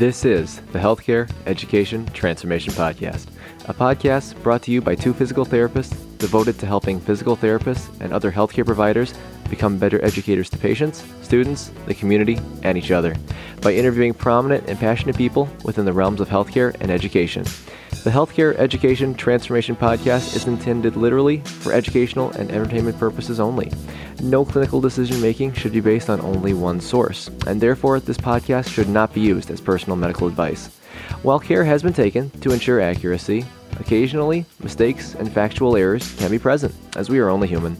This is the Healthcare Education Transformation Podcast, a podcast brought to you by two physical therapists devoted to helping physical therapists and other healthcare providers become better educators to patients, students, the community, and each other by interviewing prominent and passionate people within the realms of healthcare and education. The Healthcare Education Transformation Podcast is intended literally for educational and entertainment purposes only. No clinical decision making should be based on only one source, and therefore this podcast should not be used as personal medical advice. While care has been taken to ensure accuracy, occasionally mistakes and factual errors can be present, as we are only human.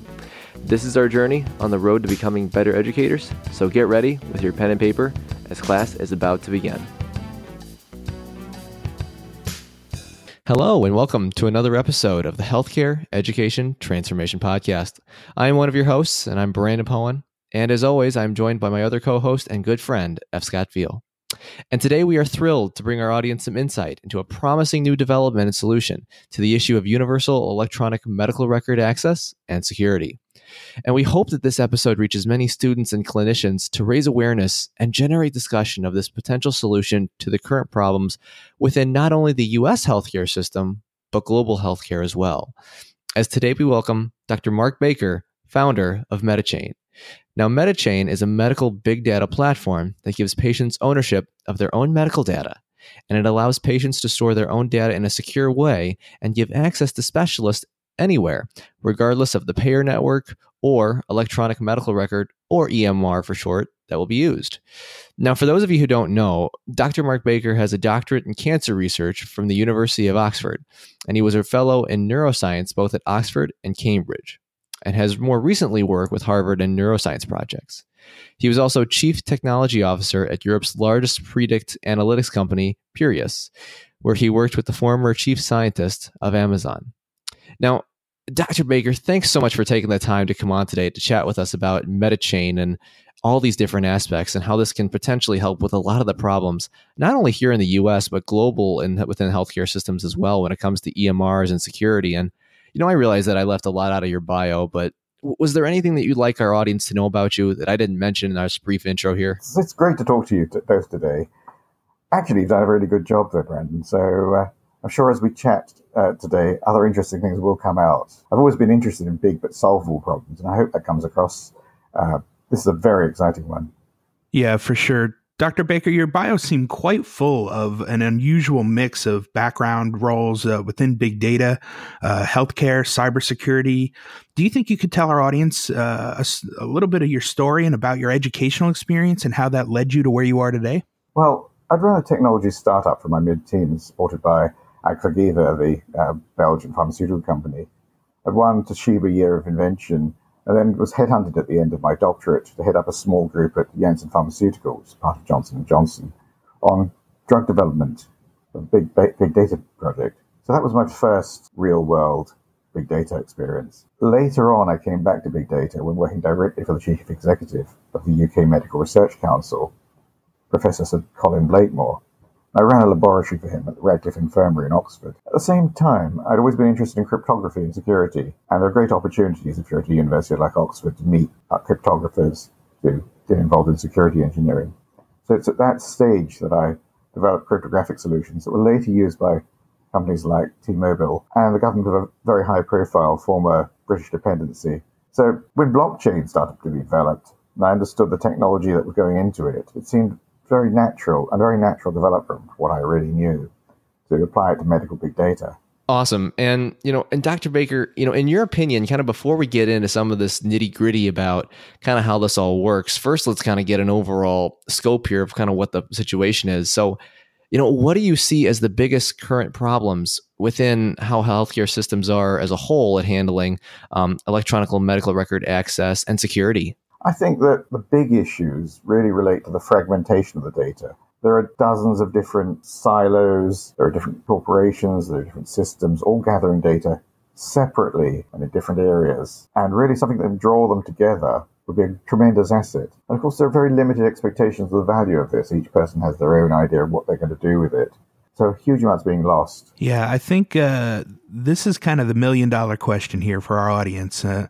This is our journey on the road to becoming better educators, so get ready with your pen and paper as class is about to begin. Hello, and welcome to another episode of the Healthcare Education Transformation Podcast. I am one of your hosts, and I'm Brandon Powen. And as always, I'm joined by my other co host and good friend, F. Scott Feil. And today we are thrilled to bring our audience some insight into a promising new development and solution to the issue of universal electronic medical record access and security. And we hope that this episode reaches many students and clinicians to raise awareness and generate discussion of this potential solution to the current problems within not only the US healthcare system, but global healthcare as well. As today we welcome Dr. Mark Baker, founder of MediChain. Now, MediChain is a medical big data platform that gives patients ownership of their own medical data, and it allows patients to store their own data in a secure way and give access to specialists anywhere, regardless of the payer network or electronic medical record, or EMR for short, that will be used. Now, for those of you who don't know, Dr. Mark Baker has a doctorate in cancer research from the University of Oxford, and he was a fellow in neuroscience both at Oxford and Cambridge, and has more recently worked with Harvard in neuroscience projects. He was also chief technology officer at Europe's largest predict analytics company, Peerius, where he worked with the former chief scientist of Amazon. Now, Dr. Baker, thanks so much for taking the time to come on today to chat with us about MediChain and all these different aspects and how this can potentially help with a lot of the problems, not only here in the US, but global and within healthcare systems as well when it comes to EMRs and security. And, you know, I realize that I left a lot out of your bio, but was there anything that you'd like our audience to know about you that I didn't mention in our brief intro here? It's great to talk to you both today. Actually, you've done a really good job there, Brandon. So, uh, I'm sure as we chat uh, today, other interesting things will come out. I've always been interested in big but solvable problems, and I hope that comes across. Uh, this is a very exciting one. Yeah, for sure. Dr. Baker, your bio seemed quite full of an unusual mix of background roles uh, within big data, uh, healthcare, cybersecurity. Do you think you could tell our audience uh, a, a little bit of your story and about your educational experience and how that led you to where you are today? Well, I'd run a technology startup for my mid teens, supported by Agfa-Gevaert, the uh, Belgian pharmaceutical company. I'd won Toshiba Year of Invention and then was headhunted at the end of my doctorate to head up a small group at Janssen Pharmaceuticals, part of Johnson & Johnson, on drug development, a big, big data project. So that was my first real world big data experience. Later on, I came back to big data when working directly for the chief executive of the UK Medical Research Council, Professor Sir Colin Blakemore, I ran a laboratory for him at the Radcliffe Infirmary in Oxford. At the same time, I'd always been interested in cryptography and security, and there are great opportunities if you're at a university like Oxford to meet cryptographers who get involved in security engineering. So it's at that stage that I developed cryptographic solutions that were later used by companies like T-Mobile and the government of a very high-profile former British dependency. So when blockchain started to be developed, and I understood the technology that was going into it, it seemed very natural, a very natural development what I already knew to apply it to medical big data. Awesome. And, you know, and Dr. Baker, you know, in your opinion, kind of before we get into some of this nitty gritty about kind of how this all works, first, let's kind of get an overall scope here of kind of what the situation is. So, you know, what do you see as the biggest current problems within how healthcare systems are as a whole at handling um, electronic medical record access and security? I think that the big issues really relate to the fragmentation of the data. There are dozens of different silos, there are different corporations, there are different systems, all gathering data separately and in different areas. And really something that can draw them together would be a tremendous asset. And of course, there are very limited expectations of the value of this. Each person has their own idea of what they're going to do with it. So huge amounts being lost. Yeah, I think uh, this is kind of the million dollar question here for our audience. Uh,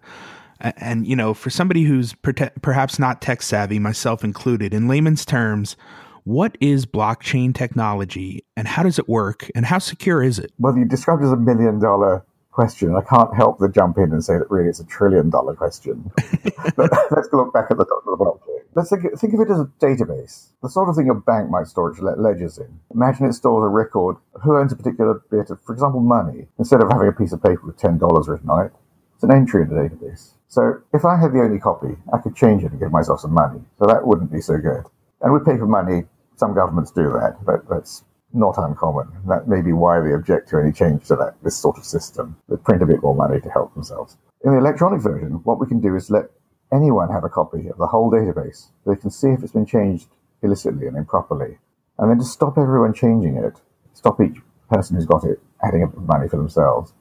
and, you know, for somebody who's perhaps not tech savvy, myself included, in layman's terms, What is blockchain technology and how does it work and how secure is it? Well, you described it as a million dollar question. I can't help but jump in and say that really it's a trillion dollar question. let's look back at the top of the blockchain. Let's think, think of it as a database, the sort of thing a bank might store its ledgers in. Imagine it stores a record of who owns a particular bit of, for example, money. Instead of having a piece of paper with $10 written on it, it's an entry in the database. So if I had the only copy, I could change it and give myself some money. So that wouldn't be so good. And with paper money, some governments do that, but that's not uncommon. That may be why they object to any change to that this sort of system. They print a bit more money to help themselves. In the electronic version, what we can do is let anyone have a copy of the whole database. They can see if it's been changed illicitly and improperly, and then to stop everyone changing it. Stop each person who's got it adding up money for themselves.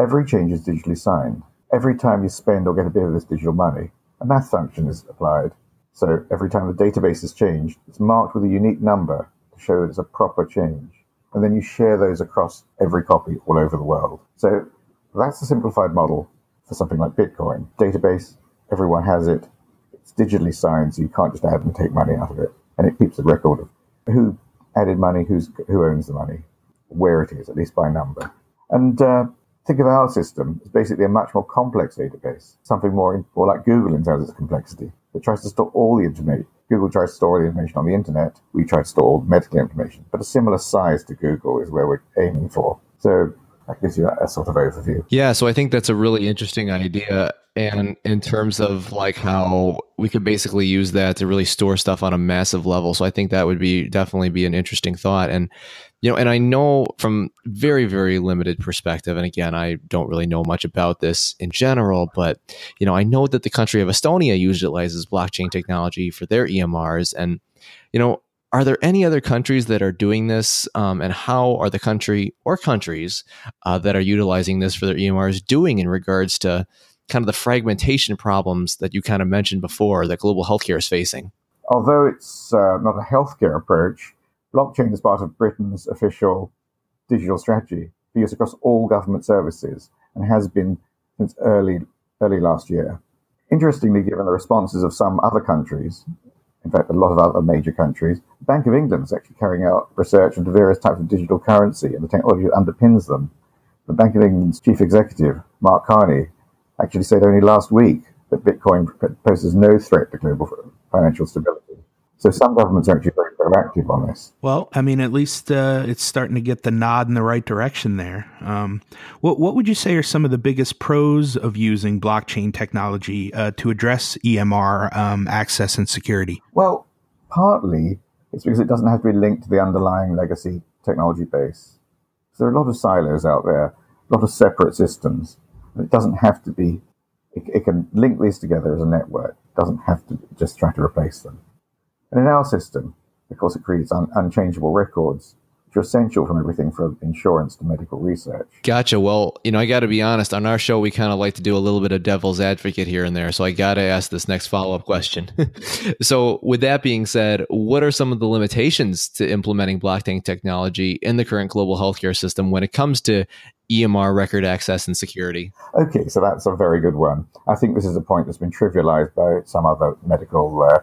Every change is digitally signed. Every time you spend or get a bit of this digital money, a math function is applied. So every time the database is changed, it's marked with a unique number to show that it's a proper change. And then you share those across every copy all over the world. So that's a simplified model for something like Bitcoin. Database, everyone has it. It's digitally signed, so you can't just add and take money out of it. And it keeps a record of who added money, who's, who owns the money, where it is, at least by number. And uh, think of our system as basically a much more complex database, something more, more like Google in terms of its complexity. It tries to store all the information. Google tries to store all the information on the internet. We try to store all the medical information. But a similar size to Google is where we're aiming for. So that gives you a, sort of overview. Yeah, so I think that's a really interesting idea. And in terms of like how we could basically use that to really store stuff on a massive level. So I think that would be definitely be an interesting thought. And you know, and I know from very, very limited perspective, and again, I don't really know much about this in general, but you know, I know that the country of Estonia utilizes blockchain technology for their EMRs, and you know, are there any other countries that are doing this? Um, and how are the country or countries uh, that are utilizing this for their EMRs doing in regards to kind of the fragmentation problems that you kind of mentioned before that global healthcare is facing? Although it's uh, not a healthcare approach, blockchain is part of Britain's official digital strategy for use across all government services and has been since early early last year. Interestingly, given the responses of some other countries, in fact, a lot of other major countries, the Bank of England is actually carrying out research into various types of digital currency and the technology that underpins them. The Bank of England's chief executive, Mark Carney, actually said only last week that Bitcoin poses no threat to global financial stability. So some governments are actually very proactive on this. Well, I mean, at least uh, it's starting to get the nod in the right direction there. Um, what what would you say are some of the biggest pros of using blockchain technology uh, to address EMR um, access and security? Well, partly it's because it doesn't have to be linked to the underlying legacy technology base. So there are a lot of silos out there, a lot of separate systems. It doesn't have to be. It, it can link these together as a network. It doesn't have to just try to replace them. And in our system, of course, it creates un- unchangeable records, which are essential from everything from insurance to medical research. Gotcha. Well, you know, I got to be honest. On our show, we kind of like to do a little bit of devil's advocate here and there. So I got to ask this next follow up question. so, with that being said, what are some of the limitations to implementing blockchain technology in the current global healthcare system when it comes to EMR record access and security? Okay, so that's a very good one. I think this is a point that's been trivialized by some other medical. Uh,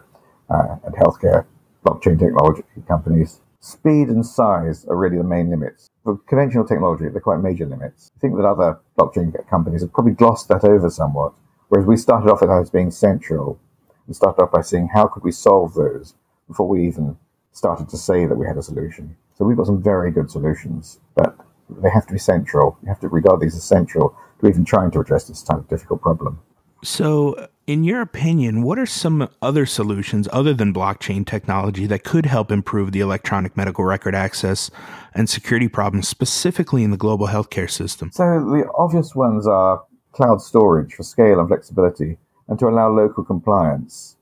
uh, and healthcare blockchain technology companies. Speed and size are really the main limits. For conventional technology, they're quite major limits. I think that other blockchain companies have probably glossed that over somewhat, whereas we started off with that as being central. We started off by saying how could we solve those before we even started to say that we had a solution. So we've got some very good solutions, but they have to be central. You have to regard these as central to even trying to address this type of difficult problem. So, in your opinion, what are some other solutions other than blockchain technology that could help improve the electronic medical record access and security problems, specifically in the global healthcare system? So, the obvious ones are cloud storage for scale and flexibility and to allow local compliance.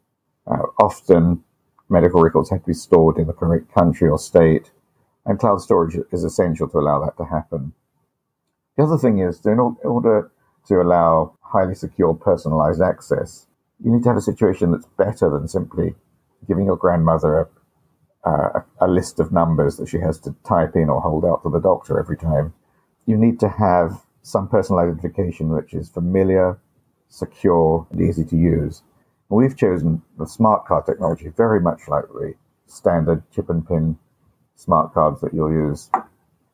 Uh, often, medical records have to be stored in the correct country or state, and cloud storage is essential to allow that to happen. The other thing is, in order to allow highly secure personalized access, you need to have a situation that's better than simply giving your grandmother a, a, list of numbers that she has to type in or hold out to the doctor every time. You need to have some personal identification which is familiar, secure, and easy to use. We've chosen the smart card technology very much like the standard chip and pin smart cards that you'll use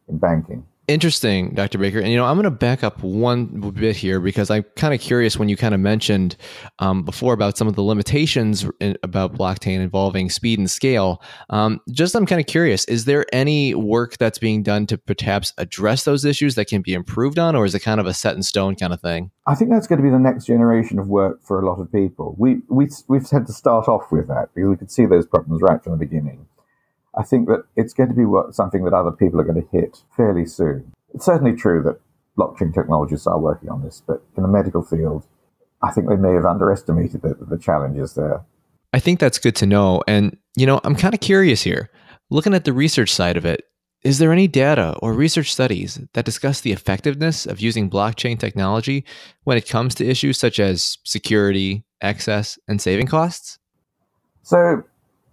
in banking. Interesting, Dr. Baker. And you know, I'm going to back up one bit here because I'm kind of curious when you kind of mentioned um, before about some of the limitations in, about blockchain involving speed and scale. Um, just, I'm kind of curious: is there any work that's being done to perhaps address those issues that can be improved on, or is it kind of a set in stone kind of thing? I think that's going to be the next generation of work for a lot of people. We we we've had to start off with that because we could see those problems right from the beginning. I think that it's going to be something that other people are going to hit fairly soon. It's certainly true that blockchain technologists are working on this, but in the medical field, I think they may have underestimated the, the challenges there. I think that's good to know. And, you know, I'm kind of curious here. Looking at the research side of it, is there any data or research studies that discuss the effectiveness of using blockchain technology when it comes to issues such as security, access, and saving costs? So,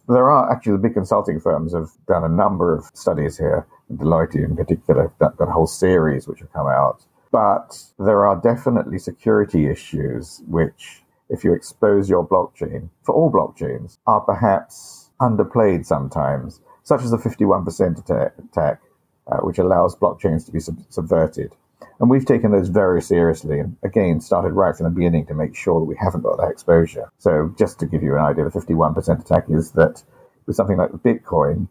there are actually the big consulting firms have done a number of studies here. Deloitte in particular, that, that whole series which have come out. But there are definitely security issues which, if you expose your blockchain, for all blockchains, are perhaps underplayed sometimes, such as the 51% attack, attack uh, which allows blockchains to be sub- subverted. And we've taken those very seriously and again started right from the beginning to make sure that we haven't got that exposure. So just to give you an idea, the 51% attack is that with something like Bitcoin,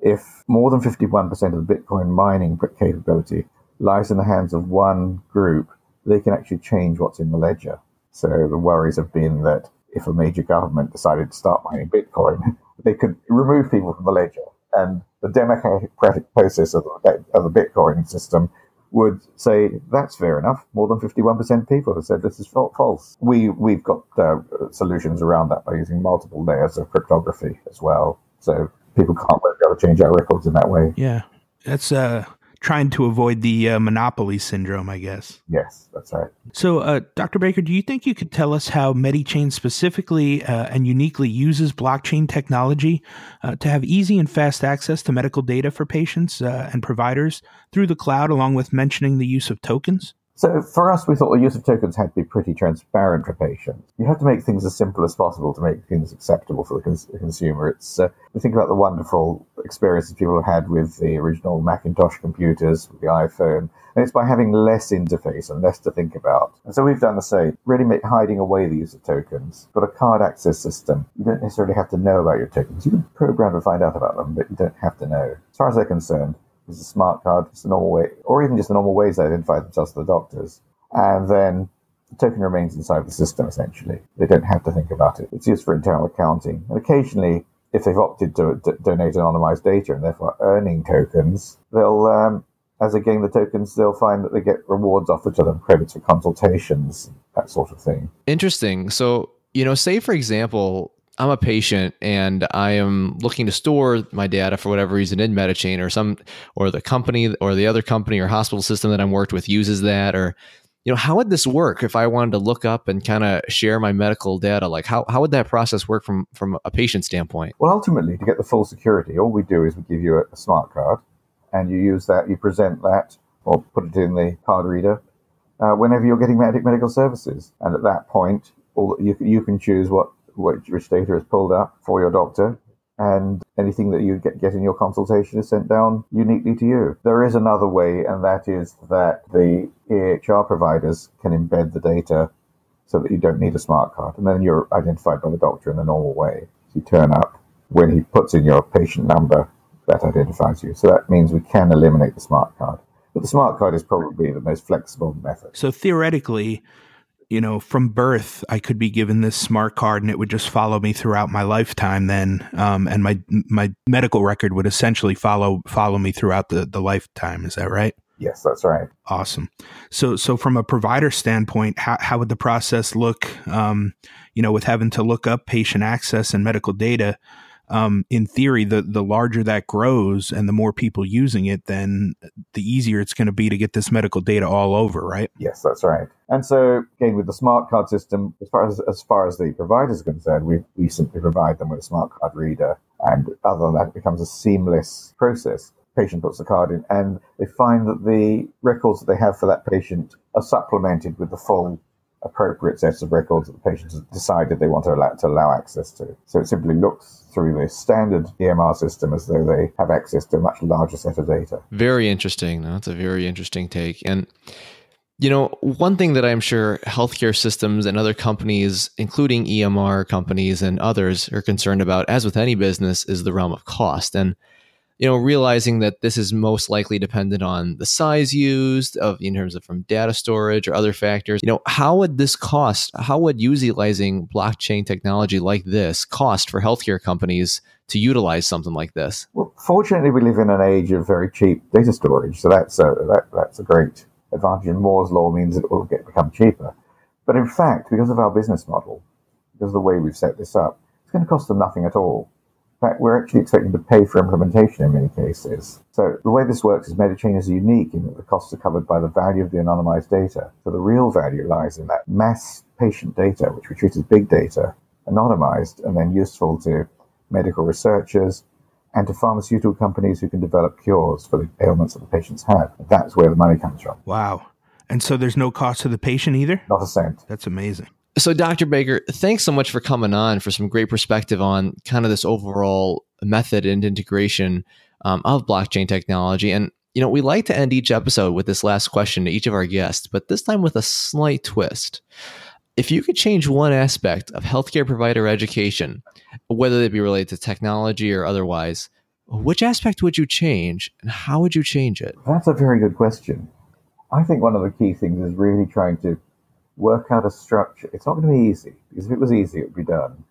if more than 51% of the Bitcoin mining capability lies in the hands of one group, they can actually change what's in the ledger. So the worries have been that if a major government decided to start mining Bitcoin, they could remove people from the ledger. And the democratic process of the, of the Bitcoin system would say that's fair enough. More than 51% people have said this is false. We, we've got uh, solutions around that by using multiple layers of cryptography as well. So people can't be able to change our records in that way. Yeah. That's uh, trying to avoid the uh, monopoly syndrome, I guess. Yes, that's right. So, uh, Dr. Baker, do you think you could tell us how MediChain specifically uh, and uniquely uses blockchain technology uh, to have easy and fast access to medical data for patients uh, and providers through the cloud, along with mentioning the use of tokens? So for us, we thought the use of tokens had to be pretty transparent for patients. You have to make things as simple as possible to make things acceptable for the cons- consumer. It's uh, we think about the wonderful experiences people have had with the original Macintosh computers, with the iPhone, and it's by having less interface and less to think about. And so we've done the same, really make, hiding away the use of tokens. But a card access system, you don't necessarily have to know about your tokens. You can program to find out about them, but you don't have to know. As far as they're concerned, is a smart card, just a normal way, or even just the normal ways they identify themselves to the doctors. And then the token remains inside the system, essentially. They don't have to think about it. It's used for internal accounting. And occasionally, if they've opted to d- donate anonymized data and therefore earning tokens, they'll, um, as they gain the tokens, they'll find that they get rewards offered to them, credits for consultations, that sort of thing. Interesting. So, you know, say for example, I'm a patient and I am looking to store my data for whatever reason in MediChain or some or the company or the other company or hospital system that I'm worked with uses that or you know how would this work if I wanted to look up and kind of share my medical data? Like how, how would that process work from from a patient standpoint? Well ultimately to get the full security all we do is we give you a, a smart card and you use that you present that or put it in the card reader uh, whenever you're getting medical services. And at that point all you, you can choose what which, which data is pulled up for your doctor, and anything that you get, get in your consultation is sent down uniquely to you. There is another way, and that is that the EHR providers can embed the data so that you don't need a smart card, and then you're identified by the doctor in the normal way. So you turn up when he puts in your patient number, that identifies you. So that means we can eliminate the smart card. But the smart card is probably the most flexible method. So theoretically, you know, from birth, I could be given this smart card and it would just follow me throughout my lifetime then. Um, and my, my medical record would essentially follow, follow me throughout the, the lifetime. Is that right? Yes, that's right. Awesome. So, so from a provider standpoint, how, how would the process look, um, you know, with having to look up patient access and medical data? Um, in theory, the the larger that grows and the more people using it, then the easier it's going to be to get this medical data all over, right? Yes, that's right. And so, again, with the smart card system, as far as as far as the providers are concerned, we we simply provide them with a smart card reader, and other than that, it becomes a seamless process. Patient puts the card in, and they find that the records that they have for that patient are supplemented with the full appropriate sets of records that the patients decided they want to allow, to allow access to. So it simply looks through the standard EMR system as though they have access to a much larger set of data. Very interesting. That's a very interesting take. And you know, one thing that I'm sure healthcare systems and other companies, including EMR companies and others, are concerned about, as with any business, is the realm of cost. And you know, realizing that this is most likely dependent on the size used of in terms of from data storage or other factors. You know, how would this cost? How would utilizing blockchain technology like this cost for healthcare companies to utilize something like this? Well, fortunately, we live in an age of very cheap data storage, so that's a that, that's a great advantage. And Moore's law means it will get become cheaper. But in fact, because of our business model, because of the way we've set this up, it's going to cost them nothing at all fact, we're actually expecting to pay for implementation in many cases. So the way this works is MediChain is unique in that the costs are covered by the value of the anonymized data. So the real value lies in that mass patient data, which we treat as big data, anonymized and then useful to medical researchers and to pharmaceutical companies who can develop cures for the ailments that the patients have. That's where the money comes from. Wow. And so there's no cost to the patient either? Not a cent. That's amazing. So, Dr. Baker, thanks so much for coming on for some great perspective on kind of this overall method and integration um, of blockchain technology. And, you know, we like to end each episode with this last question to each of our guests, but this time with a slight twist. If you could change one aspect of healthcare provider education, whether it be related to technology or otherwise, which aspect would you change and how would you change it? That's a very good question. I think one of the key things is really trying to work out a structure. It's not going to be easy because if it was easy, it would be done.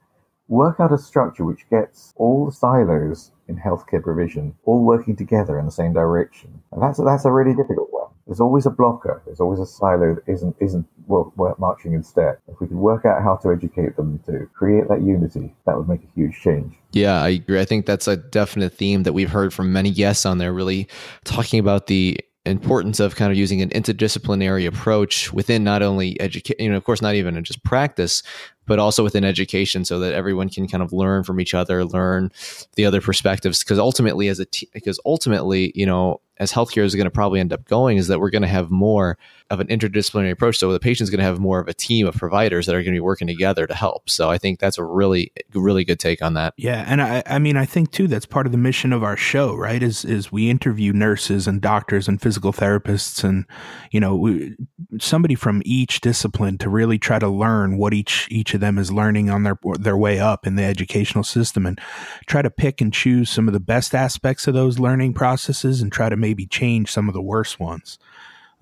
Work out a structure which gets all the silos in healthcare provision all working together in the same direction. And that's, that's a really difficult one. There's always a blocker. There's always a silo that isn't, isn't well, marching in step. If we could work out how to educate them to create that unity, that would make a huge change. Yeah, I agree. I think that's a definite theme that we've heard from many guests on there, really talking about the importance of kind of using an interdisciplinary approach within not only education, you know, of course, not even just practice, but also within education so that everyone can kind of learn from each other, learn the other perspectives. Because ultimately, as a, t- because ultimately, you know, as healthcare is going to probably end up going is that we're going to have more of an interdisciplinary approach. So the patient's going to have more of a team of providers that are going to be working together to help. So I think that's a really, really good take on that. Yeah, and I, I mean, I think too that's part of the mission of our show, right? Is is we interview nurses and doctors and physical therapists, and you know, we, somebody from each discipline to really try to learn what each each of them is learning on their their way up in the educational system, and try to pick and choose some of the best aspects of those learning processes, and try to make maybe change some of the worst ones.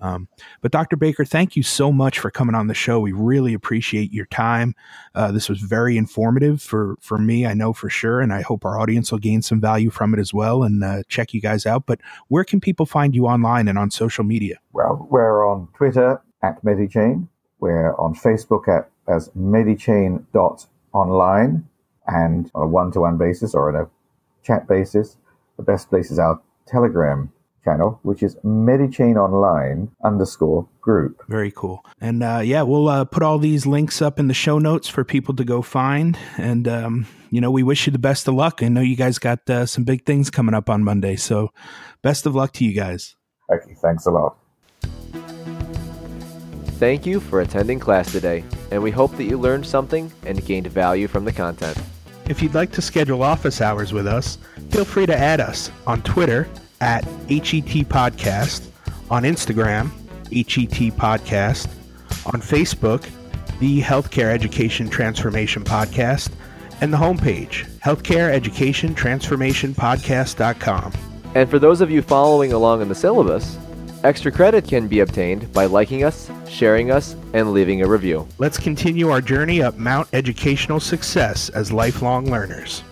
Um, but Dr. Baker, thank you so much for coming on the show. We really appreciate your time. Uh, this was very informative for for me, I know for sure, and I hope our audience will gain some value from it as well and uh, check you guys out. But where can people find you online and on social media? Well, we're on Twitter at MediChain. We're on Facebook at as medichain.online and on a one-to-one basis or on a chat basis. The best place is our Telegram channel, which is Medichain Online underscore group. Very cool. And uh, yeah, we'll uh, put all these links up in the show notes for people to go find. And, um, you know, we wish you the best of luck. I know you guys got uh, some big things coming up on Monday. So best of luck to you guys. Okay, thanks a lot. Thank you for attending class today, and we hope that you learned something and gained value from the content. If you'd like to schedule office hours with us, feel free to add us on Twitter at HET Podcast, on Instagram, HET Podcast, on Facebook, the Healthcare Education Transformation Podcast, and the homepage, Healthcare Education Transformation Podcast.com. And for those of you following along in the syllabus, extra credit can be obtained by liking us, sharing us, and leaving a review. Let's continue our journey up Mount Educational Success as lifelong learners.